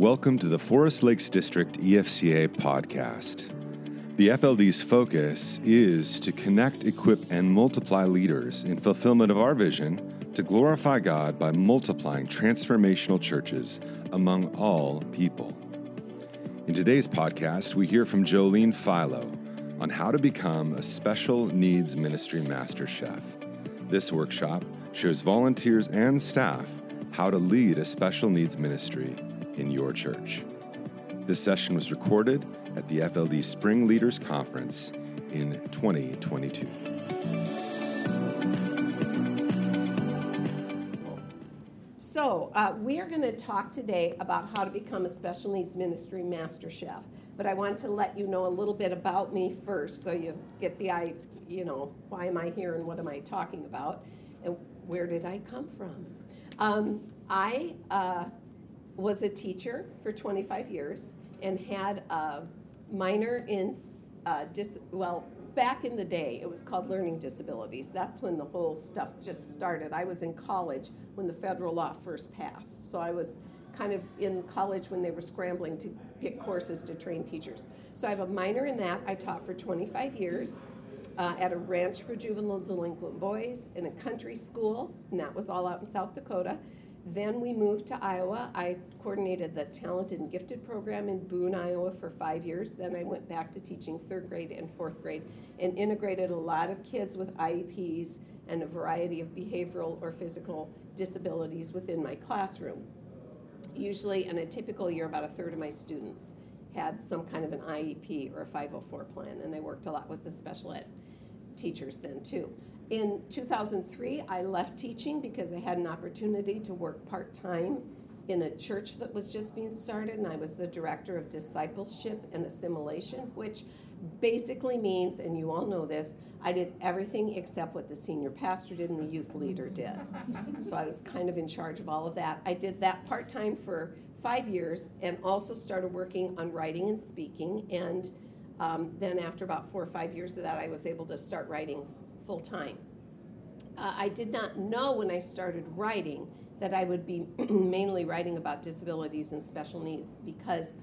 welcome to the Forest Lakes District EFCA podcast. The FLD's focus is to connect, equip, and multiply leaders in fulfillment of our vision to glorify God by multiplying transformational churches among all people. In today's podcast, we hear from Jolene Philo on how to become a special needs ministry master chef. This workshop shows volunteers and staff how to lead a special needs ministry in your church. This session was recorded at the FLD Spring Leaders Conference in 2022. So, uh, we are going to talk today about how to become a special needs ministry master chef. But I want to let you know a little bit about me first so you get the I, you know, why am I here and what am I talking about and where did I come from? Um, I uh, was a teacher for 25 years and had a minor in, uh, dis- well, back in the day, it was called learning disabilities. That's when the whole stuff just started. I was in college when the federal law first passed. So I was kind of in college when they were scrambling to get courses to train teachers. So I have a minor in that. I taught for 25 years uh, at a ranch for juvenile delinquent boys in a country school, and that was all out in South Dakota. Then we moved to Iowa. I coordinated the Talented and Gifted program in Boone, Iowa for five years. Then I went back to teaching third grade and fourth grade and integrated a lot of kids with IEPs and a variety of behavioral or physical disabilities within my classroom. Usually, in a typical year, about a third of my students had some kind of an IEP or a 504 plan, and I worked a lot with the special ed teachers then too. In 2003, I left teaching because I had an opportunity to work part time in a church that was just being started, and I was the director of discipleship and assimilation, which basically means, and you all know this, I did everything except what the senior pastor did and the youth leader did. so I was kind of in charge of all of that. I did that part time for five years and also started working on writing and speaking. And um, then, after about four or five years of that, I was able to start writing full time. Uh, I did not know when I started writing that I would be mainly writing about disabilities and special needs because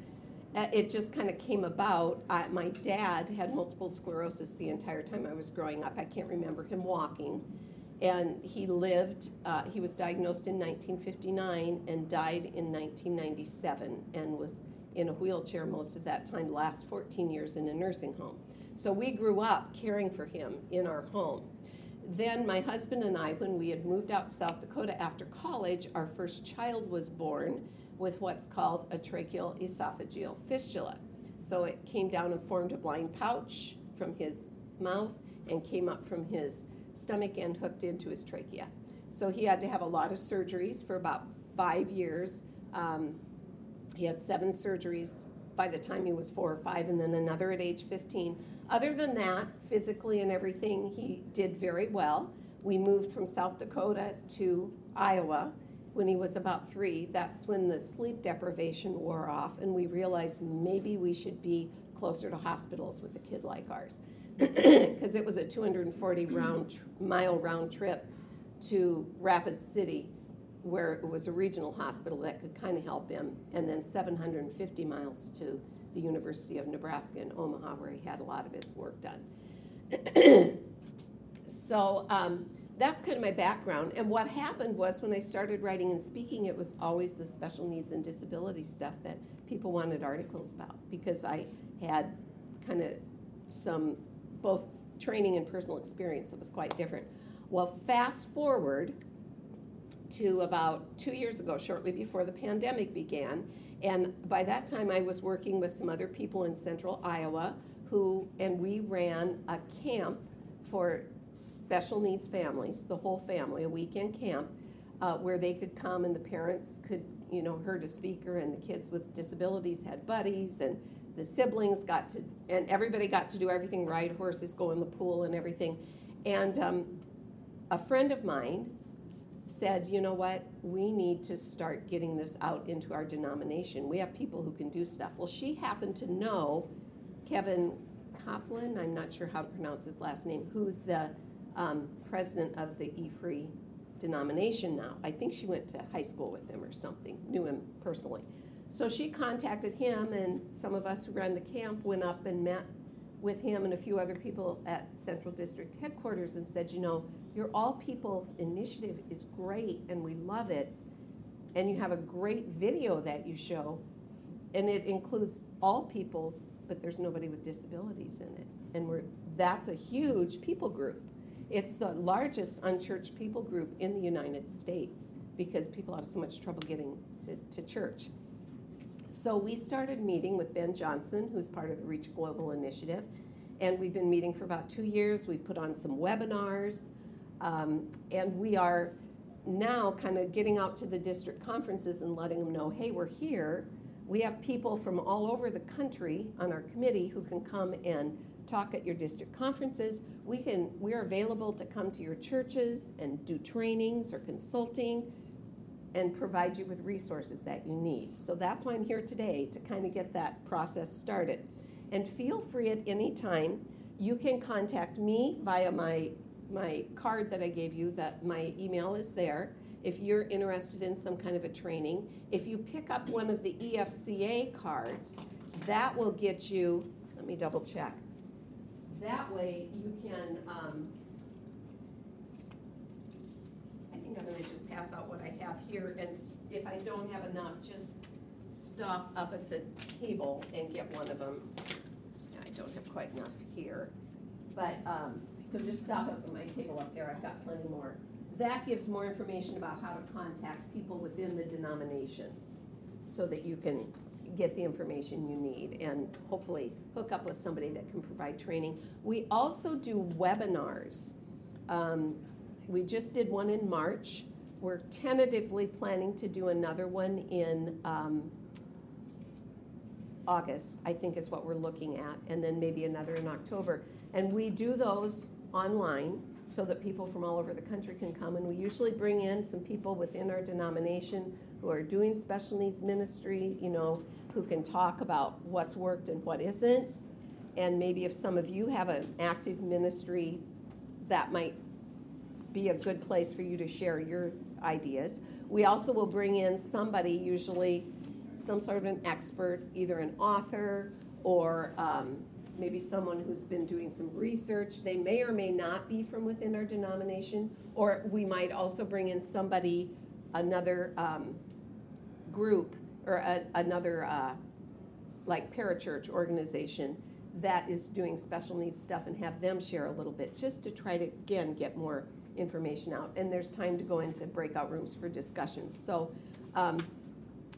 uh, it just kind of came about. My dad had multiple sclerosis the entire time I was growing up. I can't remember him walking. And he lived, uh, he was diagnosed in 1959 and died in 1997 and was in a wheelchair most of that time, last 14 years in a nursing home. So we grew up caring for him in our home. Then my husband and I, when we had moved out South Dakota after college, our first child was born with what's called a tracheal esophageal fistula. So it came down and formed a blind pouch from his mouth and came up from his stomach and hooked into his trachea. So he had to have a lot of surgeries for about five years. Um, he had seven surgeries by the time he was four or five, and then another at age 15. Other than that, physically and everything, he did very well. We moved from South Dakota to Iowa when he was about three. That's when the sleep deprivation wore off, and we realized maybe we should be closer to hospitals with a kid like ours. Because it was a 240 round, mile round trip to Rapid City where it was a regional hospital that could kind of help him, and then 750 miles to the University of Nebraska in Omaha, where he had a lot of his work done. so um, that's kind of my background. And what happened was when I started writing and speaking, it was always the special needs and disability stuff that people wanted articles about because I had kind of some both training and personal experience that was quite different. Well, fast forward to about two years ago, shortly before the pandemic began. And by that time, I was working with some other people in central Iowa who, and we ran a camp for special needs families, the whole family, a weekend camp, uh, where they could come and the parents could, you know, heard a speaker and the kids with disabilities had buddies and the siblings got to, and everybody got to do everything, ride horses, go in the pool and everything. And um, a friend of mine said, you know what, we need to start getting this out into our denomination. We have people who can do stuff. Well, she happened to know Kevin Copland, I'm not sure how to pronounce his last name, who's the um, president of the E Free denomination now. I think she went to high school with him or something, knew him personally. So she contacted him, and some of us who ran the camp went up and met with him and a few other people at Central District headquarters and said, you know, your All Peoples initiative is great and we love it. And you have a great video that you show, and it includes all peoples, but there's nobody with disabilities in it. And we're, that's a huge people group. It's the largest unchurched people group in the United States because people have so much trouble getting to, to church. So we started meeting with Ben Johnson, who's part of the Reach Global Initiative, and we've been meeting for about two years. We put on some webinars, um, and we are now kind of getting out to the district conferences and letting them know, hey, we're here. We have people from all over the country on our committee who can come and talk at your district conferences. We can we're available to come to your churches and do trainings or consulting and provide you with resources that you need. So that's why I'm here today to kind of get that process started. And feel free at any time. You can contact me via my my card that I gave you. That my email is there. If you're interested in some kind of a training, if you pick up one of the EFCA cards, that will get you. Let me double check. That way you can. Um, I think I'm going to just pass out what I have here, and if I don't have enough, just stop up at the table and get one of them. I don't have quite enough here, but, um, so just stop up at my table up there, I've got plenty more. That gives more information about how to contact people within the denomination, so that you can get the information you need and hopefully hook up with somebody that can provide training. We also do webinars. Um, we just did one in March. We're tentatively planning to do another one in um, August, I think is what we're looking at, and then maybe another in October. And we do those online so that people from all over the country can come. And we usually bring in some people within our denomination who are doing special needs ministry, you know, who can talk about what's worked and what isn't. And maybe if some of you have an active ministry, that might be a good place for you to share your ideas. We also will bring in somebody, usually some sort of an expert, either an author or um, maybe someone who's been doing some research. They may or may not be from within our denomination, or we might also bring in somebody, another um, group or a, another uh, like parachurch organization that is doing special needs stuff and have them share a little bit just to try to again get more information out and there's time to go into breakout rooms for discussions. So um,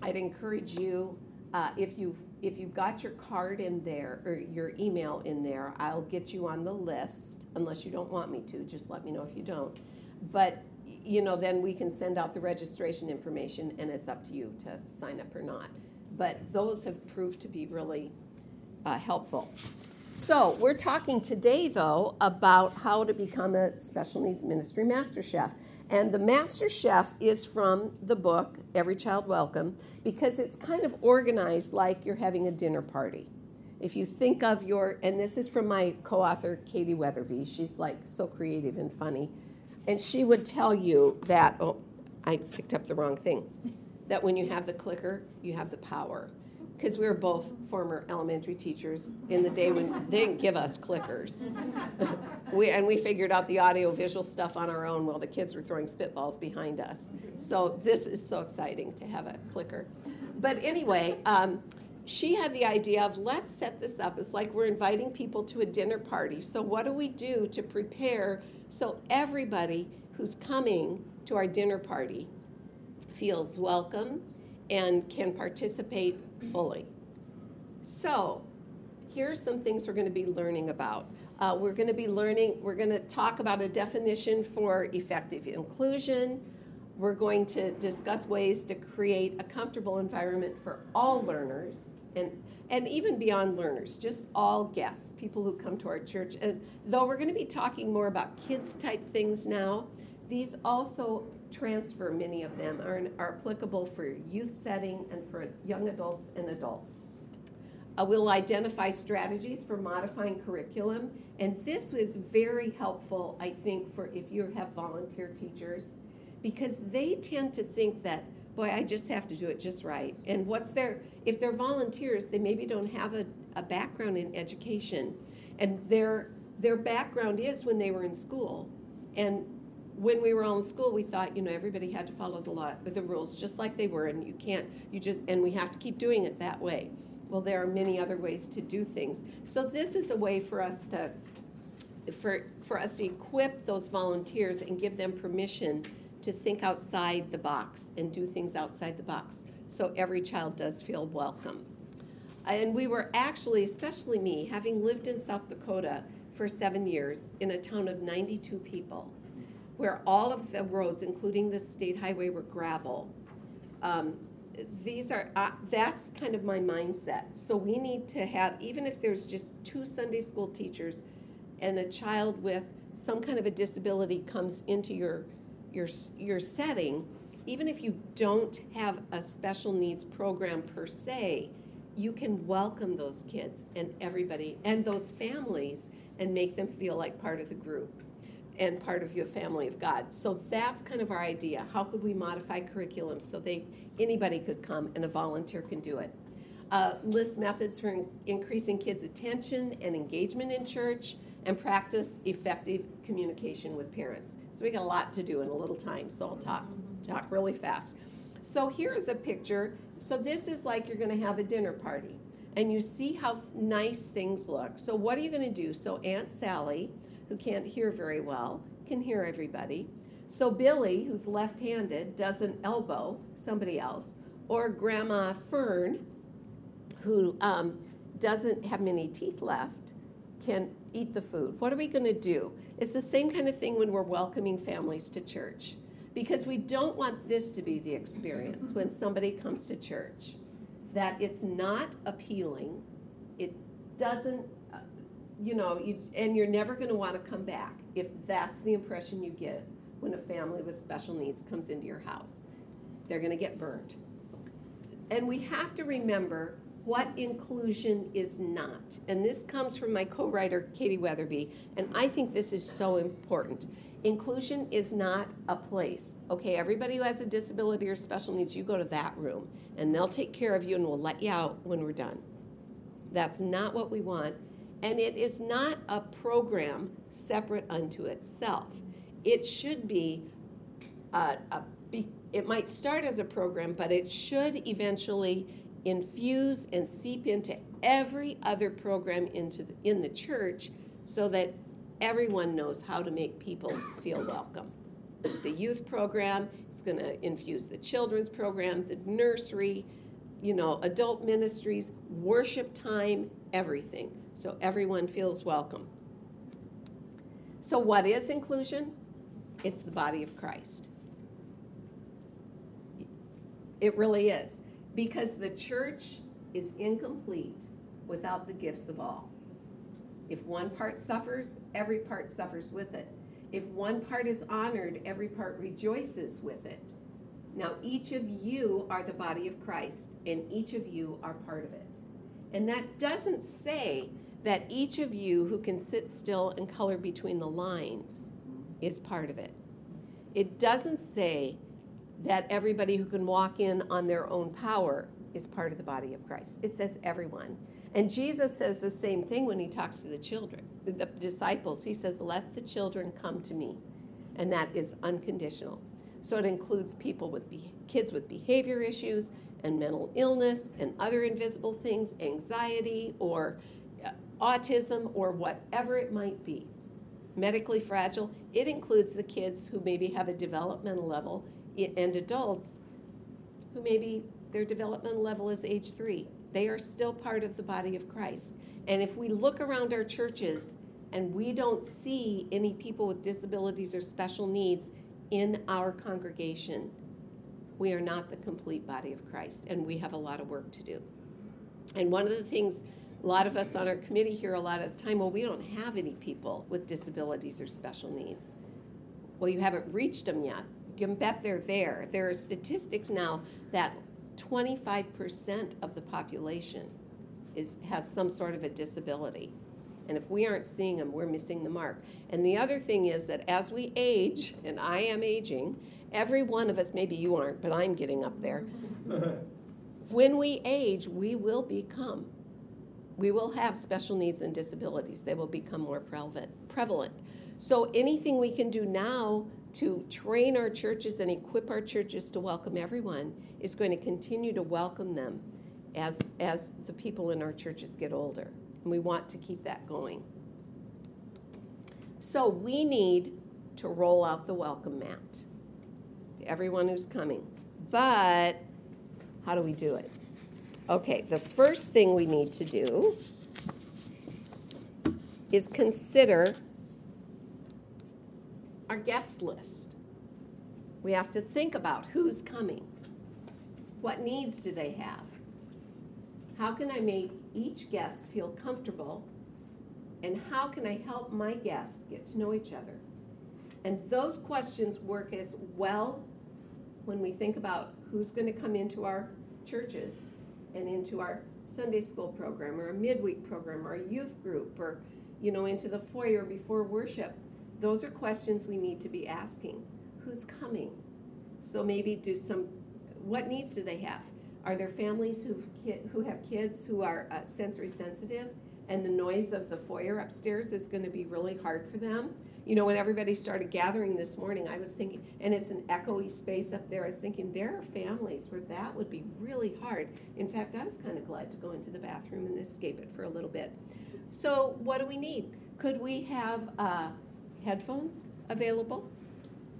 i'd encourage you uh, if you've if you've got your card in there or your email in there i'll get you on the list unless you don't want me to just let me know if you don't. But you know then we can send out the registration information and it's up to you to sign up or not. But those have proved to be really uh, helpful so, we're talking today, though, about how to become a special needs ministry master chef. And the master chef is from the book, Every Child Welcome, because it's kind of organized like you're having a dinner party. If you think of your, and this is from my co author, Katie Wetherbee, she's like so creative and funny. And she would tell you that, oh, I picked up the wrong thing, that when you have the clicker, you have the power because we were both former elementary teachers in the day when they didn't give us clickers. we, and we figured out the audio visual stuff on our own while the kids were throwing spitballs behind us. So this is so exciting to have a clicker. But anyway, um, she had the idea of let's set this up. It's like we're inviting people to a dinner party. So, what do we do to prepare so everybody who's coming to our dinner party feels welcome and can participate fully. So, here are some things we're going to be learning about. Uh, we're going to be learning, we're going to talk about a definition for effective inclusion. We're going to discuss ways to create a comfortable environment for all learners and, and even beyond learners, just all guests, people who come to our church. And though we're going to be talking more about kids type things now, these also transfer, many of them, are, are applicable for youth setting and for young adults and adults. Uh, we'll identify strategies for modifying curriculum, and this was very helpful, I think, for if you have volunteer teachers, because they tend to think that boy, I just have to do it just right. And what's their, if they're volunteers, they maybe don't have a, a background in education. And their, their background is when they were in school. And when we were all in school, we thought, you know, everybody had to follow the law, the rules just like they were, and you can't, you just, and we have to keep doing it that way. Well, there are many other ways to do things. So this is a way for us to, for, for us to equip those volunteers and give them permission to think outside the box and do things outside the box. So every child does feel welcome. And we were actually, especially me, having lived in South Dakota for seven years in a town of 92 people, where all of the roads, including the state highway, were gravel. Um, these are, uh, that's kind of my mindset. So we need to have, even if there's just two Sunday school teachers and a child with some kind of a disability comes into your your, your setting, even if you don't have a special needs program per se, you can welcome those kids and everybody and those families and make them feel like part of the group and part of your family of God. So that's kind of our idea. How could we modify curriculum so they anybody could come and a volunteer can do it? Uh, list methods for in- increasing kids' attention and engagement in church, and practice effective communication with parents. So we got a lot to do in a little time, so I'll talk, talk really fast. So here is a picture. So this is like you're going to have a dinner party. And you see how nice things look. So what are you going to do? So Aunt Sally, who can't hear very well, can hear everybody. So Billy, who's left-handed, doesn't elbow somebody else. Or Grandma Fern, who um, doesn't have many teeth left, can eat the food. What are we going to do? It's the same kind of thing when we're welcoming families to church. Because we don't want this to be the experience when somebody comes to church. That it's not appealing, it doesn't, you know, you, and you're never going to want to come back if that's the impression you get when a family with special needs comes into your house. They're going to get burned. And we have to remember what inclusion is not. And this comes from my co writer, Katie Wetherbee, and I think this is so important. Inclusion is not a place. Okay, everybody who has a disability or special needs, you go to that room, and they'll take care of you and we'll let you out when we're done. That's not what we want. And it is not a program separate unto itself. It should be a, a be, it might start as a program, but it should eventually infuse and seep into every other program into the, in the church so that everyone knows how to make people feel welcome. The youth program is going to infuse the children's program, the nursery, you know, adult ministries, worship time, everything. So everyone feels welcome. So, what is inclusion? It's the body of Christ. It really is because the church is incomplete without the gifts of all. If one part suffers, every part suffers with it. If one part is honored, every part rejoices with it. Now, each of you are the body of Christ, and each of you are part of it. And that doesn't say that each of you who can sit still and color between the lines is part of it. It doesn't say that everybody who can walk in on their own power is part of the body of Christ. It says everyone. And Jesus says the same thing when he talks to the children, the disciples. He says, Let the children come to me. And that is unconditional. So it includes people with be- kids with behavior issues and mental illness and other invisible things, anxiety or uh, autism or whatever it might be. Medically fragile, it includes the kids who maybe have a developmental level and adults who maybe their developmental level is age three. They are still part of the body of Christ. And if we look around our churches and we don't see any people with disabilities or special needs in our congregation, we are not the complete body of Christ, and we have a lot of work to do. And one of the things a lot of us on our committee hear a lot of the time well, we don't have any people with disabilities or special needs. Well, you haven't reached them yet you can bet they're there. There are statistics now that 25% of the population is, has some sort of a disability. And if we aren't seeing them, we're missing the mark. And the other thing is that as we age, and I am aging, every one of us, maybe you aren't, but I'm getting up there. when we age, we will become, we will have special needs and disabilities. They will become more prevalent. So anything we can do now to train our churches and equip our churches to welcome everyone is going to continue to welcome them as, as the people in our churches get older. And we want to keep that going. So we need to roll out the welcome mat to everyone who's coming. But how do we do it? Okay, the first thing we need to do is consider our guest list. We have to think about who's coming. What needs do they have? How can I make each guest feel comfortable? And how can I help my guests get to know each other? And those questions work as well when we think about who's going to come into our churches and into our Sunday school program or a midweek program or a youth group or you know into the foyer before worship. Those are questions we need to be asking. Who's coming? So maybe do some what needs do they have? Are there families who who have kids who are uh, sensory sensitive and the noise of the foyer upstairs is going to be really hard for them? You know, when everybody started gathering this morning, I was thinking, and it's an echoey space up there, I was thinking there are families where that would be really hard. In fact, I was kind of glad to go into the bathroom and escape it for a little bit. So, what do we need? Could we have uh, headphones available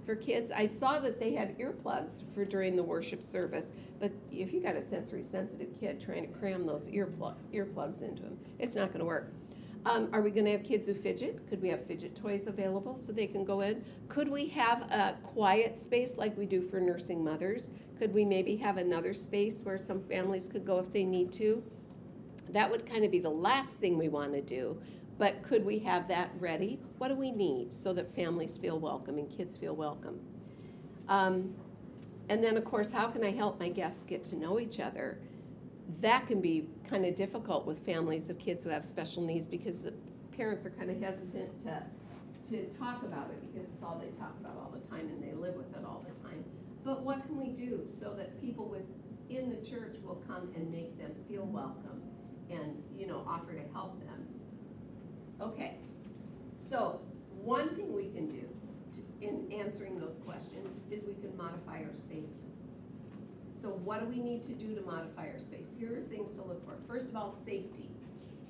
for kids? I saw that they had earplugs for during the worship service, but if you got a sensory sensitive kid trying to cram those earplug, earplugs into them, it's not going to work. Um, are we going to have kids who fidget? Could we have fidget toys available so they can go in? Could we have a quiet space like we do for nursing mothers? Could we maybe have another space where some families could go if they need to? That would kind of be the last thing we want to do. But could we have that ready? What do we need so that families feel welcome and kids feel welcome? Um, and then, of course, how can I help my guests get to know each other? that can be kind of difficult with families of kids who have special needs because the parents are kind of hesitant to to talk about it because it's all they talk about all the time and they live with it all the time. But what can we do so that people within the church will come and make them feel welcome and you know offer to help them? Okay, so one thing we can do in answering those questions is we can modify our spaces. So what do we need to do to modify our space? Here are things to look for. First of all, safety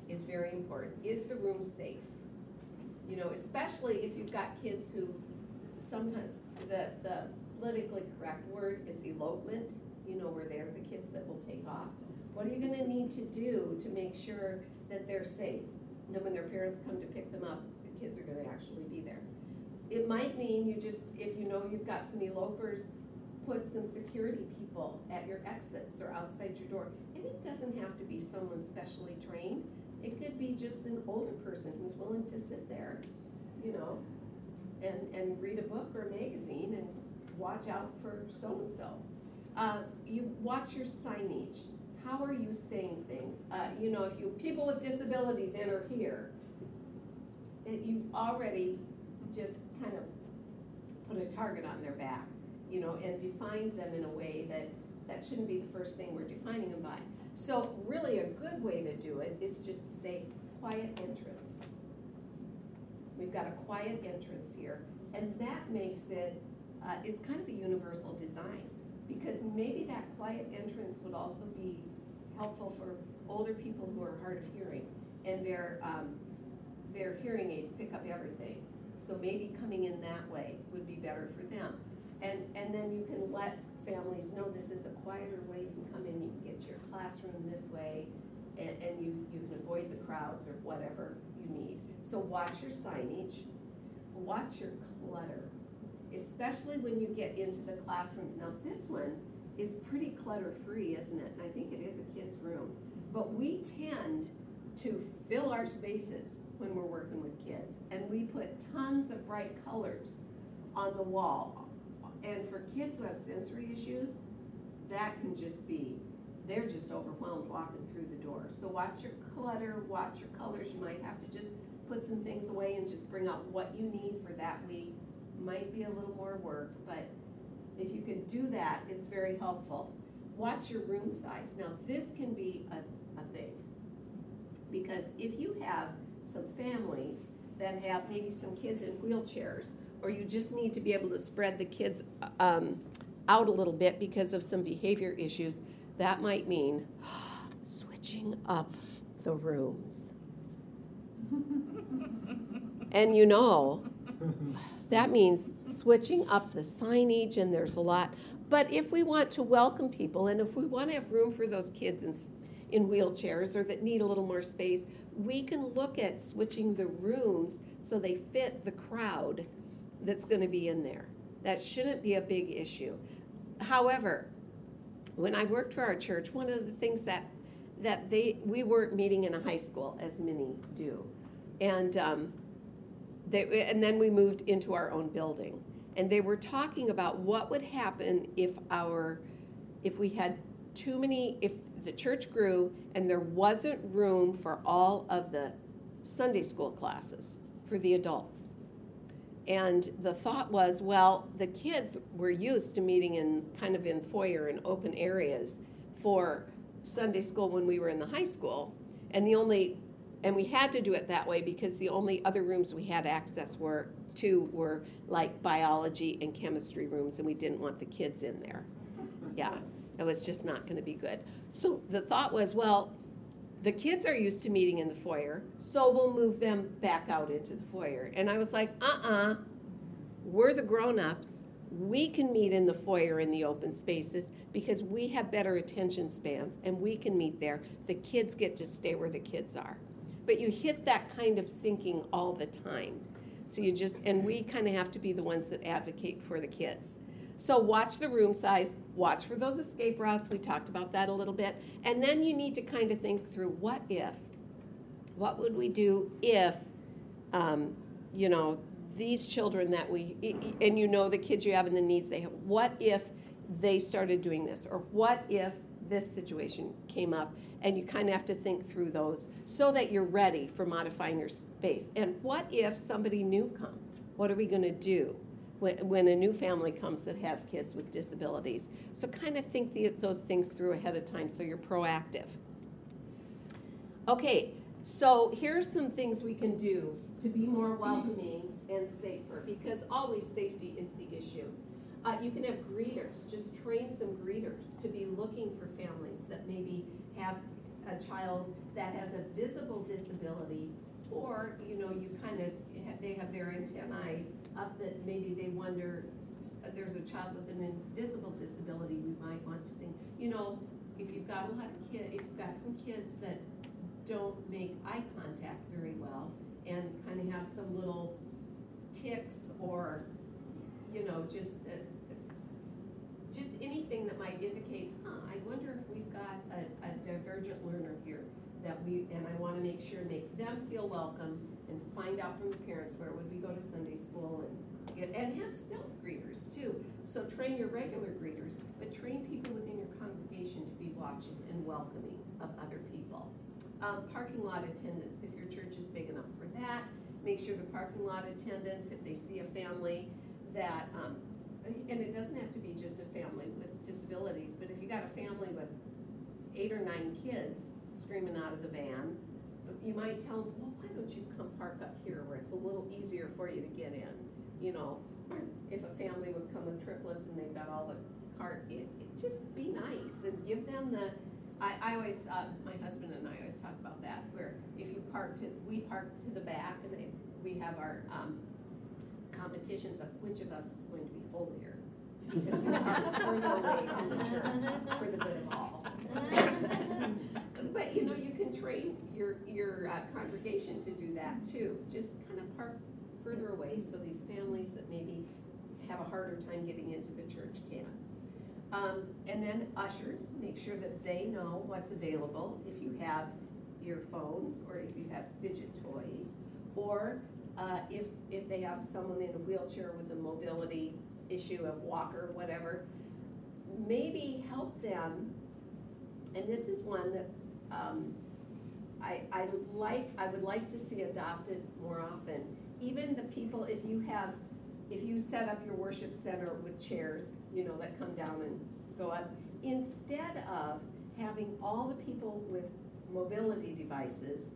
is very important. Is the room safe? You know, especially if you've got kids who sometimes the, the politically correct word is elopement, you know, where they're the kids that will take off. What are you going to need to do to make sure that they're safe? And then when their parents come to pick them up, the kids are going to actually be there. It might mean you just, if you know you've got some elopers, put some security people at your exits or outside your door. And it doesn't have to be someone specially trained. It could be just an older person who's willing to sit there, you know, and, and read a book or a magazine and watch out for so and so. You watch your signage. How are you saying things? Uh, you know, if you people with disabilities enter here, that you've already just kind of put a target on their back you know, and defined them in a way that that shouldn't be the first thing we're defining them by. So really a good way to do it is just to say quiet entrance. We've got a quiet entrance here, and that makes it, uh, it's kind of a universal design because maybe that quiet entrance would also be helpful for older people who are hard of hearing and their, um, their hearing aids pick up everything. So maybe coming in that way would be better for them. And, and then you can let families know this is a quieter way. You can come in, you can get to your classroom this way, and, and you, you can avoid the crowds or whatever you need. So watch your signage, watch your clutter, especially when you get into the classrooms. Now, this one is pretty clutter free, isn't it? And I think it is a kid's room. But we tend to fill our spaces when we're working with kids, and we put tons of bright colors on the wall, and for kids who have sensory issues, that can just be, they're just overwhelmed walking through the door. So watch your clutter, watch your colors. You might have to just put some things away and just bring out what you need for that week. Might be a little more work, but if you can do that, it's very helpful. Watch your room size. Now, this can be a, a thing. Because if you have some families that have maybe some kids in wheelchairs, or you just need to be able to spread the kids um, out a little bit because of some behavior issues, that might mean switching up the rooms. and you know, that means switching up the signage, and there's a lot. But if we want to welcome people, and if we want to have room for those kids in, in wheelchairs or that need a little more space, we can look at switching the rooms so they fit the crowd that's going to be in there. That shouldn't be a big issue. However, when I worked for our church, one of the things that that they we weren't meeting in a high school as many do, and um, they, and then we moved into our own building, and they were talking about what would happen if our if we had too many if the church grew and there wasn't room for all of the Sunday school classes for the adults. And the thought was, well, the kids were used to meeting in kind of in foyer and open areas for Sunday school when we were in the high school. And the only and we had to do it that way because the only other rooms we had access were to were like biology and chemistry rooms and we didn't want the kids in there. Yeah. It was just not going to be good. So the thought was, well, the kids are used to meeting in the foyer, so we'll move them back out into the foyer. And I was like, uh uh-uh, uh, we are the grown ups. We can meet in the foyer in the open spaces because we have better attention spans and we can meet there. The kids get to stay where the kids are. But you hit that kind of thinking all the time. So you just, and we kind of have to be the ones that advocate for the kids. So watch the room size, watch for those escape routes. We talked about that a little bit. And then you need to kind of think through what if? What would we do if, um, you know, these children that we, and you know the kids you have and the needs they have, what if they started doing this? Or what if this situation came up? And you kind of have to think through those so that you're ready for modifying your space. And what if somebody new comes? What are we going to do? When, a new family comes that has kids with disabilities. So kind of think the, those things through ahead of time so you're proactive. Okay, so here's some things we can do to be more welcoming and safer because always safety is the issue. Uh, you can have greeters, just train some greeters to be looking for families that maybe have a child that has a visible disability or you know you kind of they have their antennae up that maybe they wonder, there's a child with an invisible disability, we might want to think, you know, if you've got a lot of kids, if you've got some kids that don't make eye contact very well and kind of have some little tics or, you know, just uh, just anything that might indicate, huh, I wonder if we've got a, a divergent learner here that we, and I want to make sure, make them feel welcome and find out from the parents where would we go to Sunday school and get, and have stealth greeters too. So train your regular greeters, but train people within your congregation to be watching and welcoming of other people. Um, parking lot attendants, if your church is big enough for that, make sure the parking lot attendants, if they see a family that, um, and it doesn't have to be just a family with disabilities, but if you got a family with eight or nine kids streaming out of the van, you might tell them, well, why don't you come park up here where it's a little easier for you to get in? You know, or if a family would come with triplets and they've got all the cart, it, it just be nice and give them the. I, I always, uh, my husband and I always talk about that, where if you park to, we park to the back and they, we have our um, competitions of which of us is going to be holier. Because we park further away from the church for the good of all. but you know, you can train your your uh, congregation to do that too. Just kind of park further away so these families that maybe have a harder time getting into the church can. Um, and then ushers, make sure that they know what's available if you have earphones or if you have fidget toys or uh, if, if they have someone in a wheelchair with a mobility issue, a walker, whatever, maybe help them and this is one that um, I, I like, I would like to see adopted more often. Even the people, if you have, if you set up your worship center with chairs, you know, that come down and go up, instead of having all the people with mobility devices,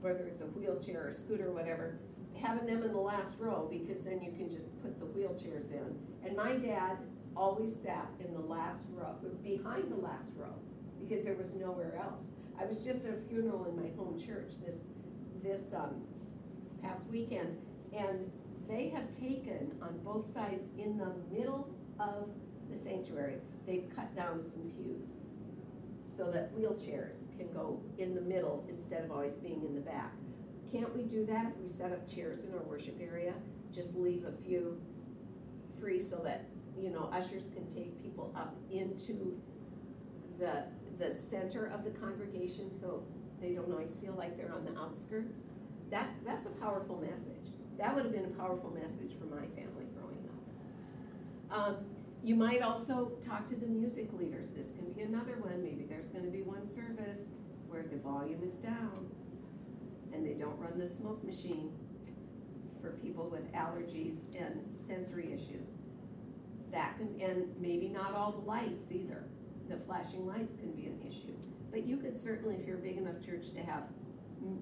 whether it's a wheelchair or scooter or whatever, having them in the last row because then you can just put the wheelchairs in. And my dad always sat in the last row, behind the last row, because there was nowhere else. I was just at a funeral in my home church this this um, past weekend, and they have taken on both sides in the middle of the sanctuary. They've cut down some pews so that wheelchairs can go in the middle instead of always being in the back. Can't we do that if we set up chairs in our worship area? Just leave a few free so that you know ushers can take people up into the the center of the congregation so they don't always feel like they're on the outskirts. That that's a powerful message. That would have been a powerful message for my family growing up. Um, you might also talk to the music leaders. This can be another one. Maybe there's going to be one service where the volume is down and they don't run the smoke machine for people with allergies and sensory issues. That can, and maybe not all the lights either. The flashing lights can be an issue. But you could certainly, if you're a big enough church to have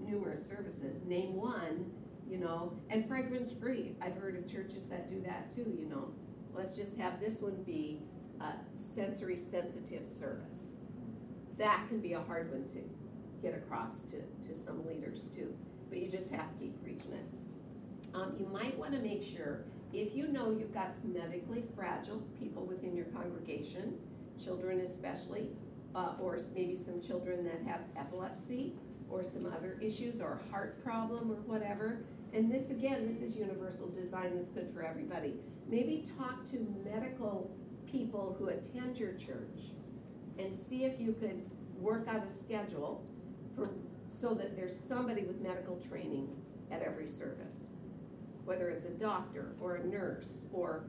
numerous services, name one, you know, and fragrance free. I've heard of churches that do that too, you know. Let's just have this one be a sensory sensitive service. That can be a hard one to get across to, to some leaders too, but you just have to keep preaching it. Um, you might want to make sure, if you know you've got some medically fragile people within your congregation, children especially, uh, or maybe some children that have epilepsy or some other issues or heart problem or whatever. And this again, this is universal design that's good for everybody. Maybe talk to medical people who attend your church and see if you could work out a schedule for so that there's somebody with medical training at every service, whether it's a doctor or a nurse or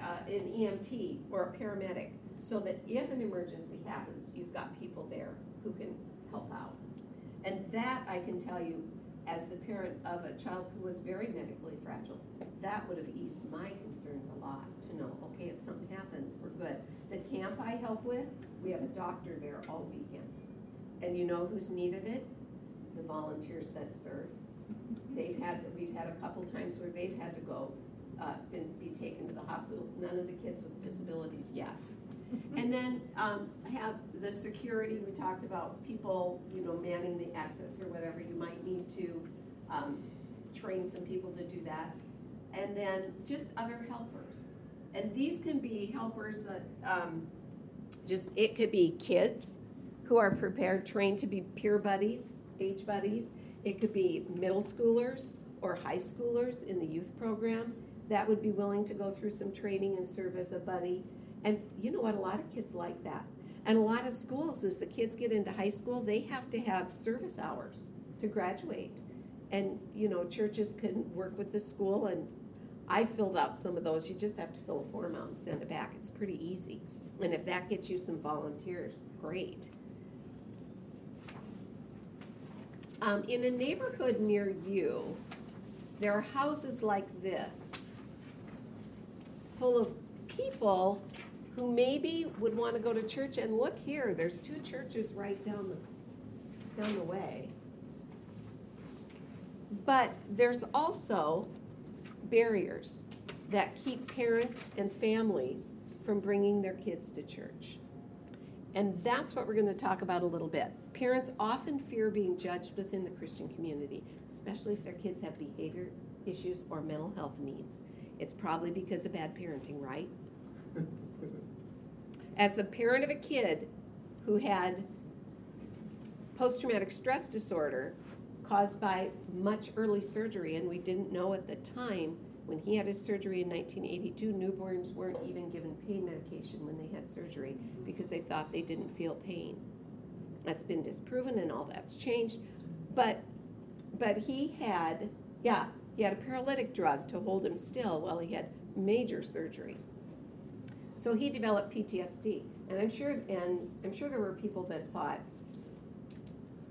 uh, an EMT or a paramedic, so that if an emergency happens, you've got people there who can help out. And that I can tell you, as the parent of a child who was very medically fragile, that would have eased my concerns a lot to know, okay, if something happens, we're good. The camp I help with, we have a doctor there all weekend. And you know who's needed it? The volunteers that serve. They've had to, we've had a couple times where they've had to go, uh, been, be taken to the hospital. None of the kids with disabilities yet. And then um, have the security, we talked about people, you know, manning the exits or whatever. You might need to um, train some people to do that. And then just other helpers. And these can be helpers that um, just, it could be kids who are prepared, trained to be peer buddies, age buddies. It could be middle schoolers or high schoolers in the youth program that would be willing to go through some training and serve as a buddy. And you know what? A lot of kids like that. And a lot of schools, as the kids get into high school, they have to have service hours to graduate. And, you know, churches can work with the school, and I filled out some of those. You just have to fill a form out and send it back. It's pretty easy. And if that gets you some volunteers, great. Um, in a neighborhood near you, there are houses like this, full of people who maybe would want to go to church. And look here, there's two churches right down the down the way. But there's also barriers that keep parents and families from bringing their kids to church. And that's what we're going to talk about a little bit. Parents often fear being judged within the Christian community, especially if their kids have behavior issues or mental health needs. It's probably because of bad parenting, right? As the parent of a kid who had post traumatic stress disorder caused by much early surgery, and we didn't know at the time when he had his surgery in 1982, newborns weren't even given pain medication when they had surgery because they thought they didn't feel pain. That's been disproven and all that's changed. But but he had yeah, he had a paralytic drug to hold him still while he had major surgery. So he developed PTSD. And I'm sure and I'm sure there were people that thought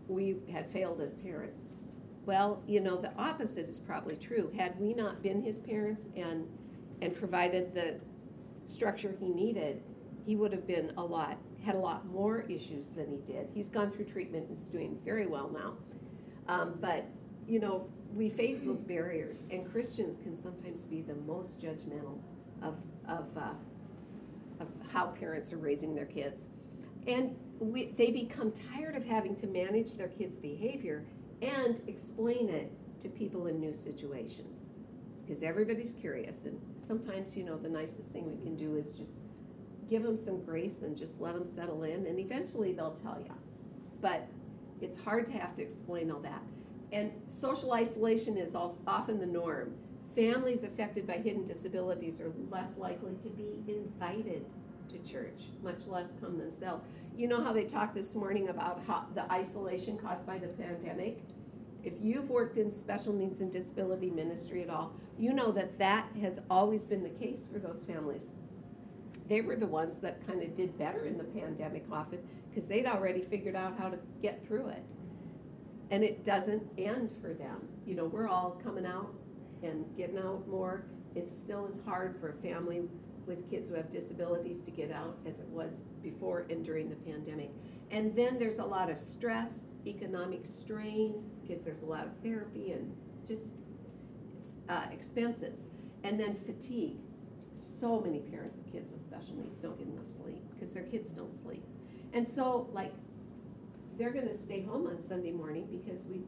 we had failed as parents. Well, you know, the opposite is probably true. Had we not been his parents and and provided the structure he needed, he would have been a lot had a lot more issues than he did. He's gone through treatment and is doing very well now. Um, but you know, we face those barriers, and Christians can sometimes be the most judgmental of of, uh, of how parents are raising their kids, and we, they become tired of having to manage their kids' behavior and explain it to people in new situations. Because everybody's curious and sometimes you know the nicest thing we can do is just give them some grace and just let them settle in and eventually they'll tell you but it's hard to have to explain all that. And social isolation is often the norm. Families affected by hidden disabilities are less likely to be invited to church much less come themselves you know how they talked this morning about how the isolation caused by the pandemic? If you've worked in special needs and disability ministry at all, you know that that has always been the case for those families. They were the ones that kind of did better in the pandemic often because they'd already figured out how to get through it. And it doesn't end for them. You know, we're all coming out and getting out more. It still is hard for a family with kids who have disabilities to get out as it was before and during the pandemic. And then there's a lot of stress, economic strain, because there's a lot of therapy and just uh, expenses. And then fatigue. So many parents of kids with special needs don't get enough sleep because their kids don't sleep. And so, like, they're going to stay home on Sunday morning because we,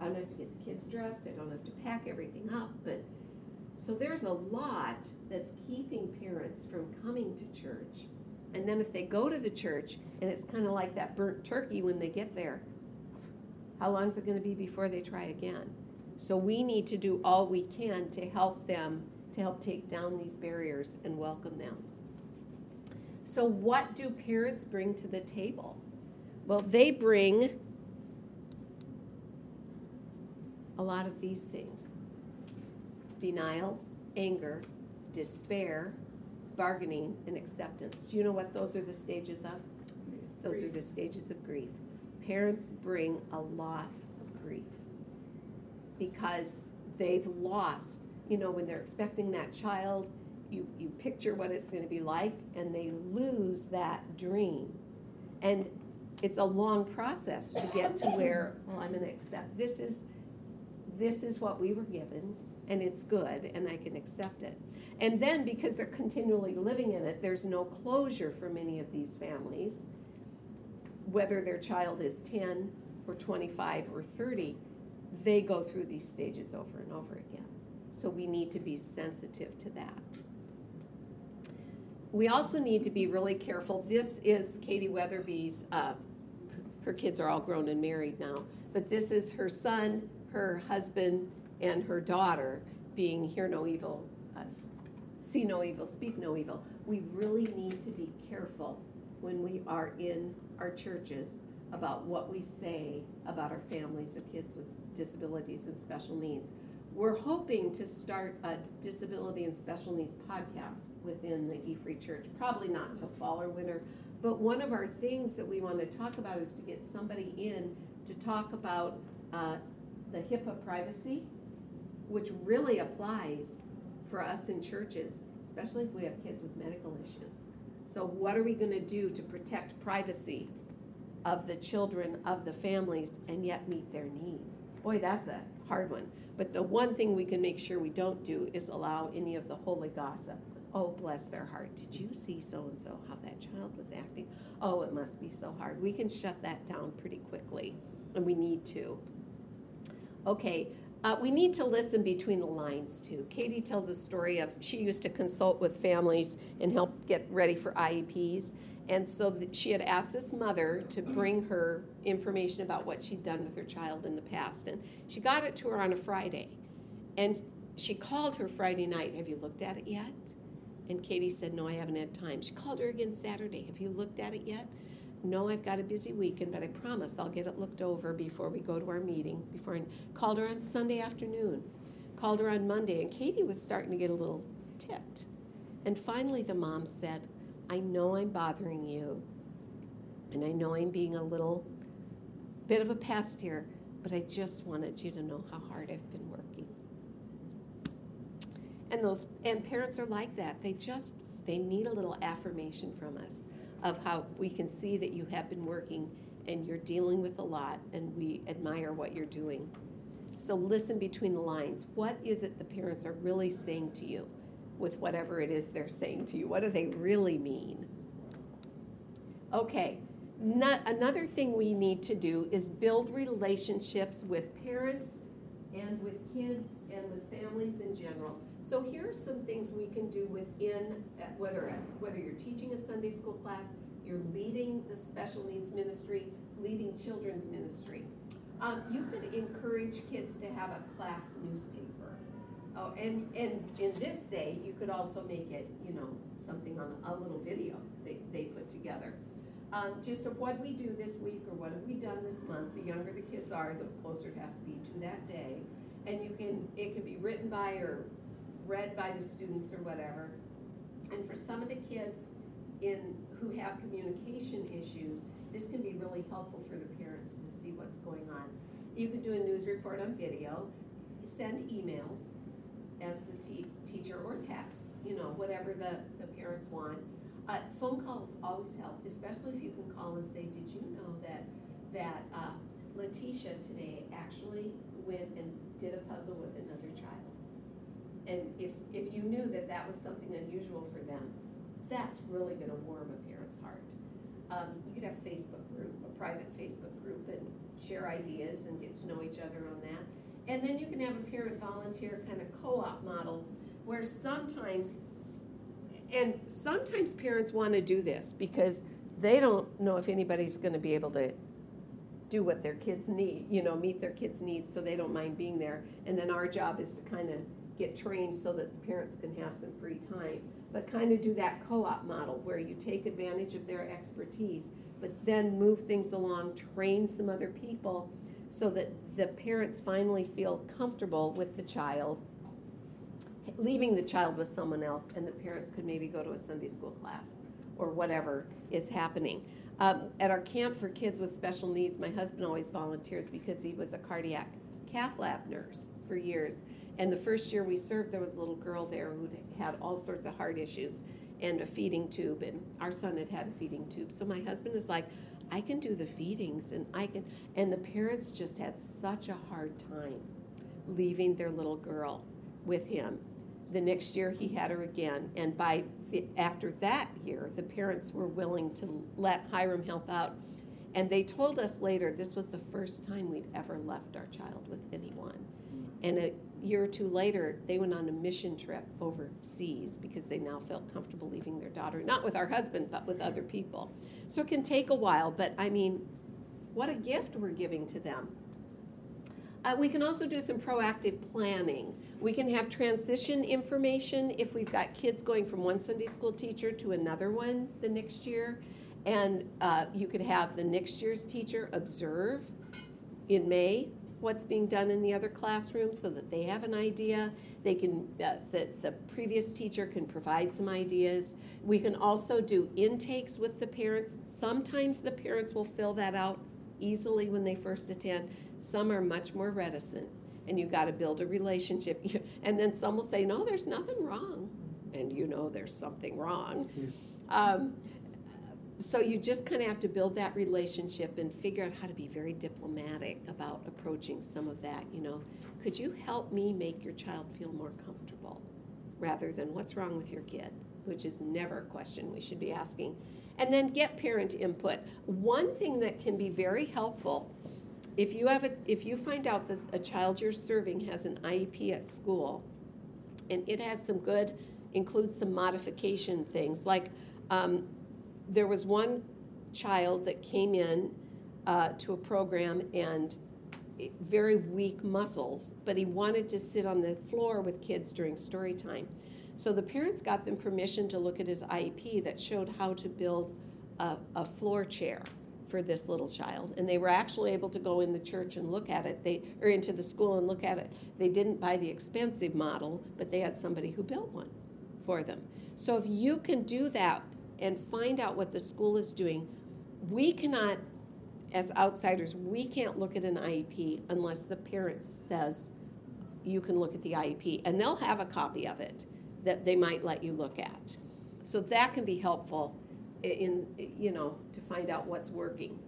I don't have to get the kids dressed, I don't have to pack everything up, but so there's a lot that's keeping parents from coming to church. And then if they go to the church, and it's kind of like that burnt turkey when they get there, how long is it going to be before they try again? So we need to do all we can to help them, to help take down these barriers and welcome them. So, what do parents bring to the table? Well, they bring a lot of these things denial, anger, despair, bargaining, and acceptance. Do you know what those are the stages of? Those grief. are the stages of grief. Parents bring a lot of grief because they've lost, you know, when they're expecting that child, you, you picture what it's going to be like, and they lose that dream. And it's a long process to get to where, well, I'm going to accept this is this is what we were given and it's good and I can accept it. And then because they're continually living in it, there's no closure for many of these families, whether their child is 10 or 25 or 30, they go through these stages over and over again. So we need to be sensitive to that. We also need to be really careful. This is Katie Wetherbee's, uh, her kids are all grown and married now, but this is her son, her husband, and her daughter being hear no evil, uh, see no evil, speak no evil. We really need to be careful when we are in our churches about what we say about our families of kids with disabilities and special needs. We're hoping to start a disability and special needs podcast within the E Free Church, probably not until fall or winter. But one of our things that we want to talk about is to get somebody in to talk about uh, the HIPAA privacy which really applies for us in churches, especially if we have kids with medical issues. So, what are we going to do to protect privacy of the children, of the families, and yet meet their needs? Boy, that's a hard one. But the one thing we can make sure we don't do is allow any of the holy gossip. Oh, bless their heart. Did you see so and so, how that child was acting? Oh, it must be so hard. We can shut that down pretty quickly, and we need to. Okay, uh, we need to listen between the lines too. Katie tells a story of she used to consult with families and help get ready for IEPs. And so she had asked this mother to bring her information about what she'd done with her child in the past. And she got it to her on a Friday. And she called her Friday night, Have you looked at it yet? And Katie said, No, I haven't had time. She called her again Saturday, Have you looked at it yet? No, I've got a busy weekend, but I promise I'll get it looked over before we go to our meeting. Before I called her on Sunday afternoon, called her on Monday, and Katie was starting to get a little ticked. And finally, the mom said, I know I'm bothering you, and I know I'm being a little bit of a pest here, but I just wanted you to know how hard I've been working. And those and parents are like that. They just they need a little affirmation from us of how we can see that you have been working and you're dealing with a lot and we admire what you're doing. So listen between the lines. What is it the parents are really saying to you with whatever it is they're saying to you? What do they really mean? Okay, not, another thing we need to do is build relationships with parents and with kids and with families in general. So here are some things we can do within, uh, whether, whether you're teaching a Sunday school class, you're leading the special needs ministry, leading children's ministry. Um, you could encourage kids to have a class newspaper. Oh, and, and in this day, you could also make it, you know, something on a little video they, they put together. Um, just of what we do this week or what have we done this month. The younger the kids are, the closer it has to be to that day. And you can, it could be written by or read by the students or whatever. And for some of the kids in who have communication issues, this can be really helpful for the parents to see what's going on. You could do a news report on video, send emails as the te- teacher or text, you know, whatever the, the parents want. Uh, phone calls always help, especially if you can call and say, "Did you know that that uh, Letitia today actually went and did a puzzle with another child?" And if if you knew that that was something unusual for them, that's really going to warm a parent's heart. Um, you could have a Facebook group, a private Facebook group, and share ideas and get to know each other on that. And then you can have a parent volunteer kind of co op model where sometimes, and sometimes parents want to do this because they don't know if anybody's going to be able to do what their kids need, you know, meet their kids' needs, so they don't mind being there. And then our job is to kind of get trained so that the parents can have some free time but kind of do that co-op model where you take advantage of their expertise, but then move things along, train some other people so that the parents finally feel comfortable with the child, leaving the child with someone else, and the parents could maybe go to a Sunday school class or whatever is happening. Um, at our camp for kids with special needs, my husband always volunteers because he was a cardiac cath lab nurse for years. And the first year we served, there was a little girl there who had all sorts of heart issues and a feeding tube, and our son had had a feeding tube. So my husband is like, I can do the feedings, and I can. And the parents just had such a hard time leaving their little girl with him. The next year he had her again, and by the, after that year, the parents were willing to let Hiram help out. And they told us later this was the first time we'd ever left our child with anyone. And a year or two later, they went on a mission trip overseas because they now felt comfortable leaving their daughter, not with our husband, but with other people. So it can take a while, but I mean, what a gift we're giving to them. Uh, we can also do some proactive planning. We can have transition information if we've got kids going from one Sunday school teacher to another one the next year. And uh, you could have the next year's teacher observe in May what's being done in the other classrooms so that they have an idea. They can, uh, that the previous teacher can provide some ideas. We can also do intakes with the parents. Sometimes the parents will fill that out easily when they first attend. Some are much more reticent, and you've got to build a relationship. And then some will say, No, there's nothing wrong. And you know there's something wrong. Um, so you just kind of have to build that relationship and figure out how to be very diplomatic about approaching some of that. You know, could you help me make your child feel more comfortable rather than what's wrong with your kid, which is never a question we should be asking. And then get parent input. One thing that can be very helpful if you have a if you find out that a child you're serving has an IEP at school and it has some good includes some modification things like um, there was one child that came in uh, to a program and very weak muscles, but he wanted to sit on the floor with kids during story time. So the parents got them permission to look at his IEP that showed how to build a, a floor chair for this little child. And they were actually able to go in the church and look at it. They or into the school and look at it. They didn't buy the expensive model, but they had somebody who built one for them. So if you can do that and find out what the school is doing. We cannot as outsiders, we can't look at an IEP unless the parent says you can look at the IEP, and they'll have a copy of it that they might let you look at. So that can be helpful in, you know, to find out what's working.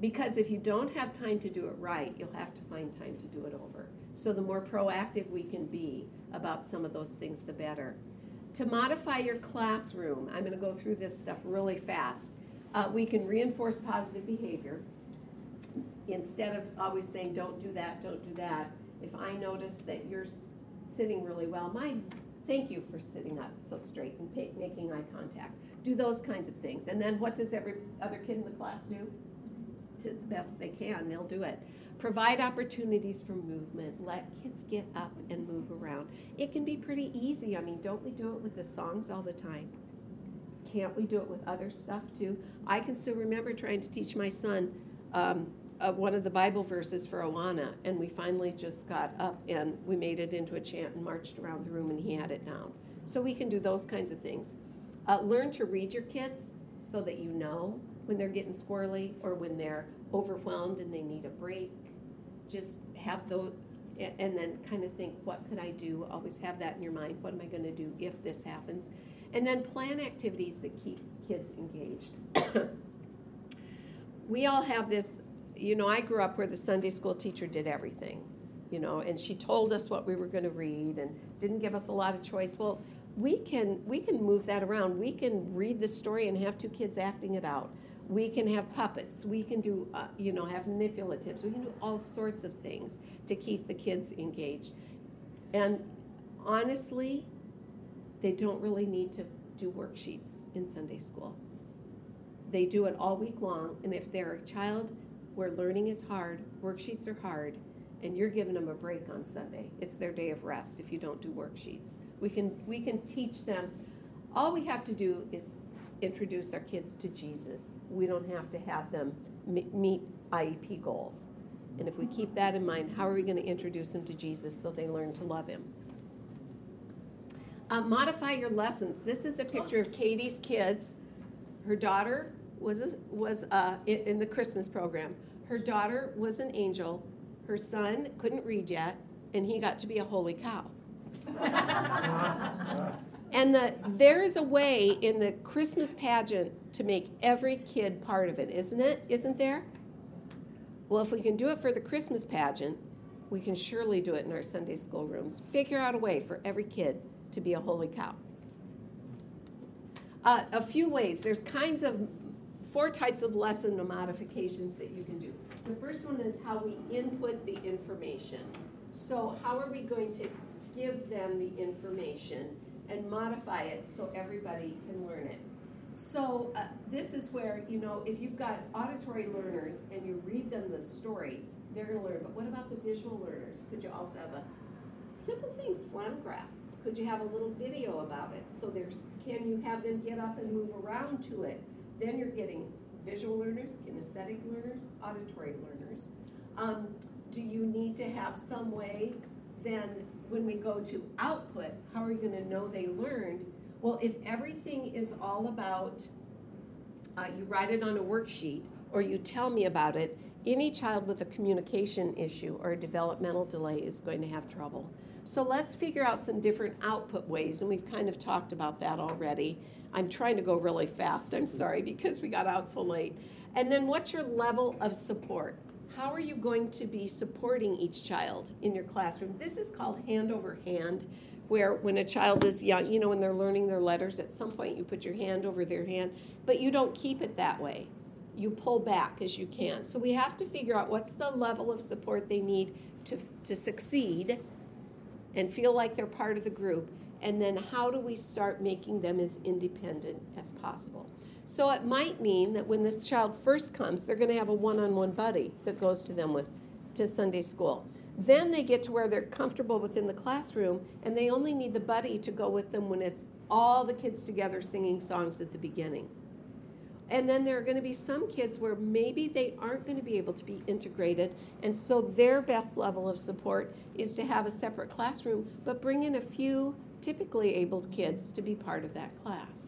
Because if you don't have time to do it right, you'll have to find time to do it over. So the more proactive we can be about some of those things, the better. To modify your classroom, I'm going to go through this stuff really fast. Uh, we can reinforce positive behavior instead of always saying, don't do that, don't do that. If I notice that you're sitting really well, my thank you for sitting up so straight and making eye contact. Do those kinds of things. And then what does every other kid in the class do? To the best they can, they'll do it. Provide opportunities for movement. Let kids get up and move around. It can be pretty easy. I mean, don't we do it with the songs all the time? Can't we do it with other stuff too? I can still remember trying to teach my son um, uh, one of the Bible verses for Awana, and we finally just got up and we made it into a chant and marched around the room, and he had it down. So we can do those kinds of things. Uh, learn to read your kids so that you know when they're getting squirrely or when they're overwhelmed and they need a break. Just have those, and then kind of think, what could I do? Always have that in your mind. What am I going to do if this happens? And then plan activities that keep kids engaged. we all have this, you know, I grew up where the Sunday school teacher did everything, you know, and she told us what we were going to read and didn't give us a lot of choice. Well, we can we can move that around. We can read the story and have two kids acting it out. We can have puppets. We can do uh, you know have manipulatives. We can do all sorts of things to keep the kids engaged. And honestly, they don't really need to do worksheets in Sunday school. They do it all week long, and if they're a child where learning is hard, worksheets are hard, and you're giving them a break on Sunday, it's their day of rest if you don't do worksheets. We can, we can teach them. All we have to do is introduce our kids to Jesus. We don't have to have them meet IEP goals. And if we keep that in mind, how are we going to introduce them to Jesus so they learn to love him? Uh, modify your lessons. This is a picture of Katie's kids. Her daughter was a, was uh, in, in the Christmas program. Her daughter was an angel. Her son couldn't read yet, and he got to be a holy cow. and the, there is a way in the Christmas pageant to make every kid part of it, isn't it? Isn't there? Well, if we can do it for the Christmas pageant, we can surely do it in our Sunday school rooms. Figure out a way for every kid to be a holy cow. Uh, a few ways. There's kinds of four types of lesson modifications that you can do. The first one is how we input the information. So, how are we going to give them the information and modify it so everybody can learn it? So, uh, this is where, you know, if you've got auditory learners and you read them the story, they're going to learn. But what about the visual learners? Could you also have a simple things, flannel graph? Could you have a little video about it? So there's, can you have them get up and move around to it? Then you're getting visual learners, kinesthetic learners, auditory learners. Um, do you need to have some way then when we go to output, how are you going to know they learned? Well, if everything is all about, uh, you write it on a worksheet or you tell me about it, any child with a communication issue or a developmental delay is going to have trouble. So let's figure out some different output ways, and we've kind of talked about that already. I'm trying to go really fast, I'm sorry, because we got out so late. And then what's your level of support? How are you going to be supporting each child in your classroom? This is called hand over hand, where when a child is young, you know, when they're learning their letters, at some point you put your hand over their hand, but you don't keep it that way. You pull back as you can. So we have to figure out what's the level of support they need to, to succeed and feel like they're part of the group. And then how do we start making them as independent as possible? So it might mean that when this child first comes, they're going to have a one-on-one buddy that goes to them with to Sunday school. Then they get to where they're comfortable within the classroom, and they only need the buddy to go with them when it's all the kids together singing songs at the beginning. And then there are going to be some kids where maybe they aren't going to be able to be integrated, and so their best level of support is to have a separate classroom, but bring in a few typically abled kids to be part of that class.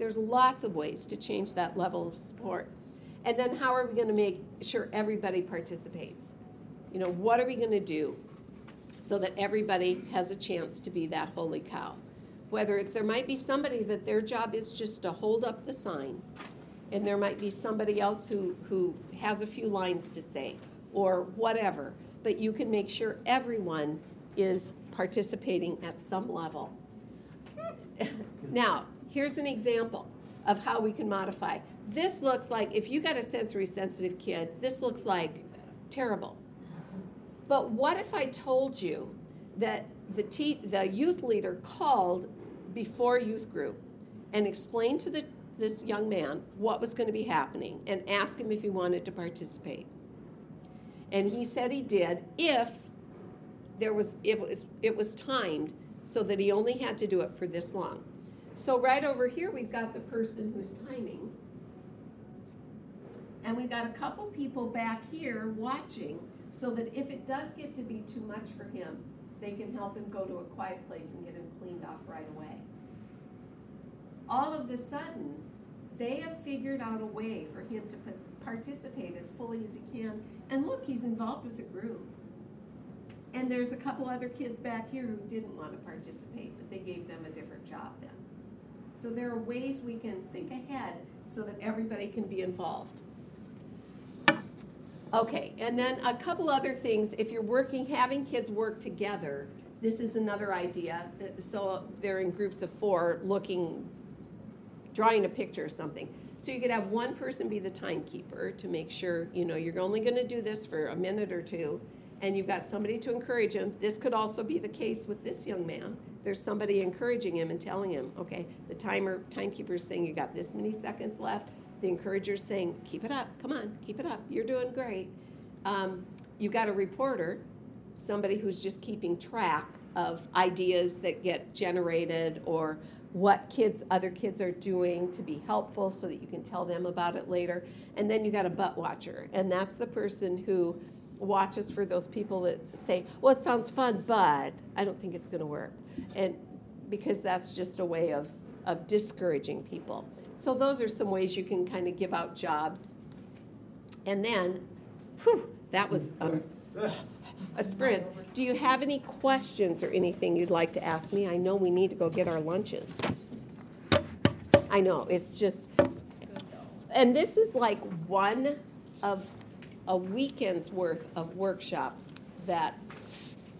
There's lots of ways to change that level of support. And then how are we going to make sure everybody participates? You know, what are we going to do so that everybody has a chance to be that holy cow? Whether it's there might be somebody that their job is just to hold up the sign, and there might be somebody else who, who has a few lines to say, or whatever. But you can make sure everyone is participating at some level. now, here's an example of how we can modify. This looks like, if you got a sensory sensitive kid, this looks like terrible. But what if I told you that the, te- the youth leader called before youth group and explained to the, this young man what was going to be happening and asked him if he wanted to participate? And he said he did if there was, it was, it was timed so that he only had to do it for this long. So right over here, we've got the person who's timing. And we've got a couple people back here watching so that if it does get to be too much for him, they can help him go to a quiet place and get him cleaned off right away. All of a sudden, they have figured out a way for him to participate as fully as he can. And look, he's involved with the group. And there's a couple other kids back here who didn't want to participate, but they gave them a different job then. So there are ways we can think ahead so that everybody can be involved. Okay, and then a couple other things. If you're working, having kids work together, this is another idea. So they're in groups of four looking, drawing a picture or something. So you could have one person be the timekeeper to make sure, you know, you're only going to do this for a minute or two, and you've got somebody to encourage him. This could also be the case with this young man. There's somebody encouraging him and telling him, okay, the timer timekeeper is saying you got this many seconds left. The encourager is saying, keep it up, come on, keep it up. You're doing great. Um, you got a reporter, somebody who's just keeping track of ideas that get generated or what kids other kids are doing to be helpful so that you can tell them about it later and then you got a but watcher and that's the person who watches for those people that say, well, it sounds fun, but I don't think it's going to work. And because that's just a way of, of discouraging people. So, those are some ways you can kind of give out jobs. And then, whew, that was um, a sprint. Do you have any questions or anything you'd like to ask me? I know we need to go get our lunches. I know, it's just. And this is like one of a weekend's worth of workshops that,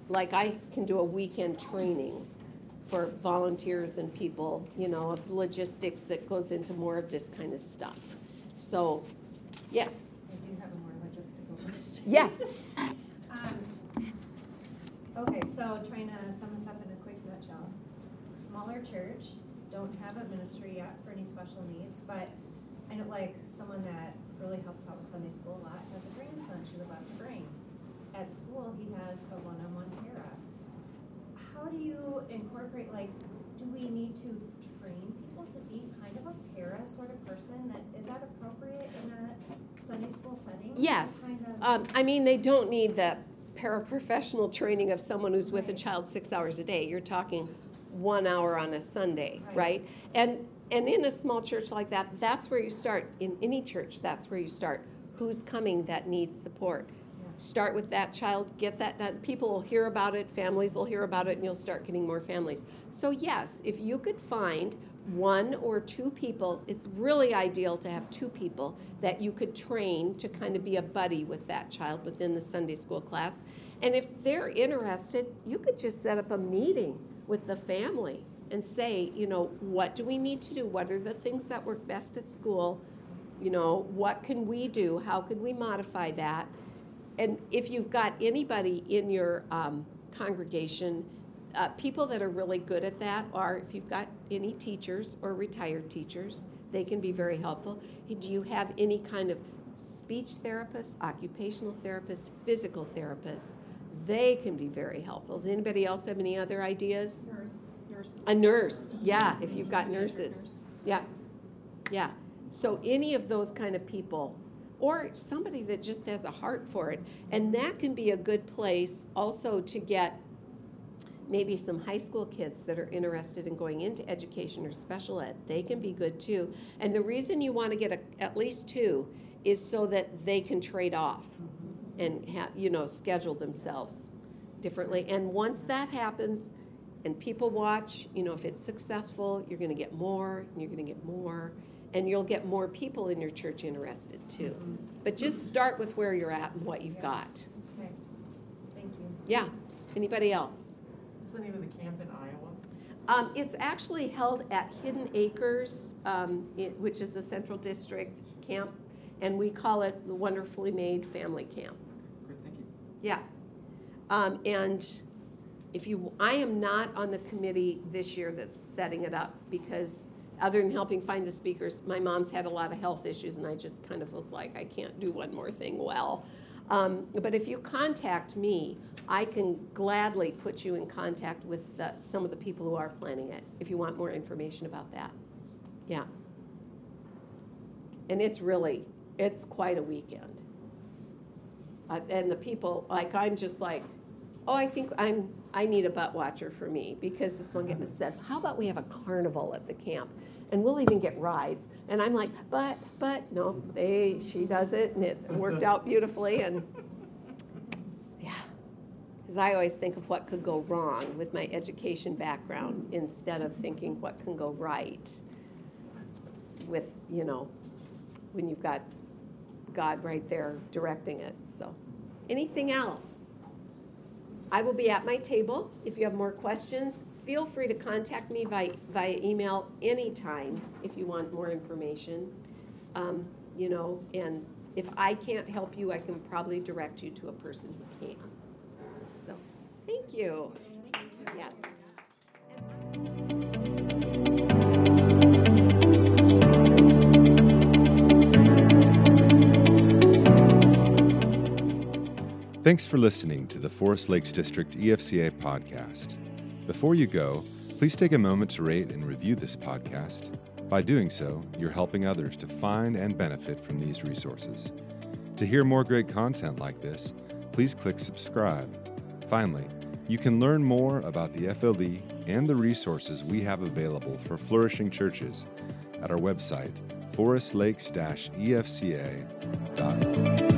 like I can do a weekend training for volunteers and people, you know, of logistics that goes into more of this kind of stuff. So, yes. I do have a more logistical question. Yes. um, okay, so trying to sum this up in a quick nutshell. Smaller church, don't have a ministry yet for any special needs, but I know like someone that really helps out with Sunday school a lot, has a grandson she would love to bring. At school, he has a one-on-one para. How do you incorporate, like, do we need to train people to be kind of a para sort of person? That Is that appropriate in a Sunday school setting? Yes. Kind of, um, I mean, they don't need the paraprofessional training of someone who's with right. a child six hours a day. You're talking one hour on a Sunday, right? right? And and in a small church like that, that's where you start. In any church, that's where you start. Who's coming that needs support? Start with that child, get that done. People will hear about it, families will hear about it, and you'll start getting more families. So, yes, if you could find one or two people, it's really ideal to have two people that you could train to kind of be a buddy with that child within the Sunday school class. And if they're interested, you could just set up a meeting with the family and say, you know, what do we need to do? What are the things that work best at school? You know, what can we do? How can we modify that? And if you've got anybody in your um, congregation, uh, people that are really good at that are if you've got any teachers or retired teachers, they can be very helpful. Do you have any kind of speech therapist, occupational therapist, physical therapist? They can be very helpful. Does anybody else have any other ideas? Nurse. A nurse, yeah, if you've got nurses. Yeah, yeah. So any of those kind of people, or somebody that just has a heart for it. And that can be a good place also to get maybe some high school kids that are interested in going into education or special ed. They can be good too. And the reason you want to get a, at least two is so that they can trade off mm-hmm. and have, you know, schedule themselves differently. And once that happens and people watch, you know, if it's successful, you're going to get more and you're going to get more and you'll get more people in your church interested too. But just start with where you're at and what you've got. Okay, thank you. Yeah. Anybody else? What's the name of the camp in Iowa? Um, it's actually held at Hidden Acres, um, it, which is the Central District camp, and we call it the Wonderfully Made Family Camp. Great, thank you. Yeah. Um, and if you, I am not on the committee this year that's setting it up because other than helping find the speakers, my mom's had a lot of health issues and I just kind of was like, I can't do one more thing well. Um, but if you contact me, I can gladly put you in contact with the, some of the people who are planning it if you want more information about that. Yeah. And it's really, it's quite a weekend. Uh, and the people, like, I'm just like, oh, I think I'm, I need a but watcher for me because this one getting said, how about we have a carnival at the camp? And we'll even get rides. And I'm like, but, but, no, they, she does it and it worked out beautifully. And yeah, because I always think of what could go wrong with my education background instead of thinking what can go right with, you know, when you've got God right there directing it. So, anything else? I will be at my table. If you have more questions, feel free to contact me via, via email anytime if you want more information. Um, you know, and if I can't help you, I can probably direct you to a person who can. So, thank you. Yes. Thanks for listening to the Forest Lakes District EFCA podcast. Before you go, please take a moment to rate and review this podcast. By doing so, you're helping others to find and benefit from these resources. To hear more great content like this, please click subscribe. Finally, you can learn more about the FLD and the resources we have available for flourishing churches at our website, forestlakes-efca.org.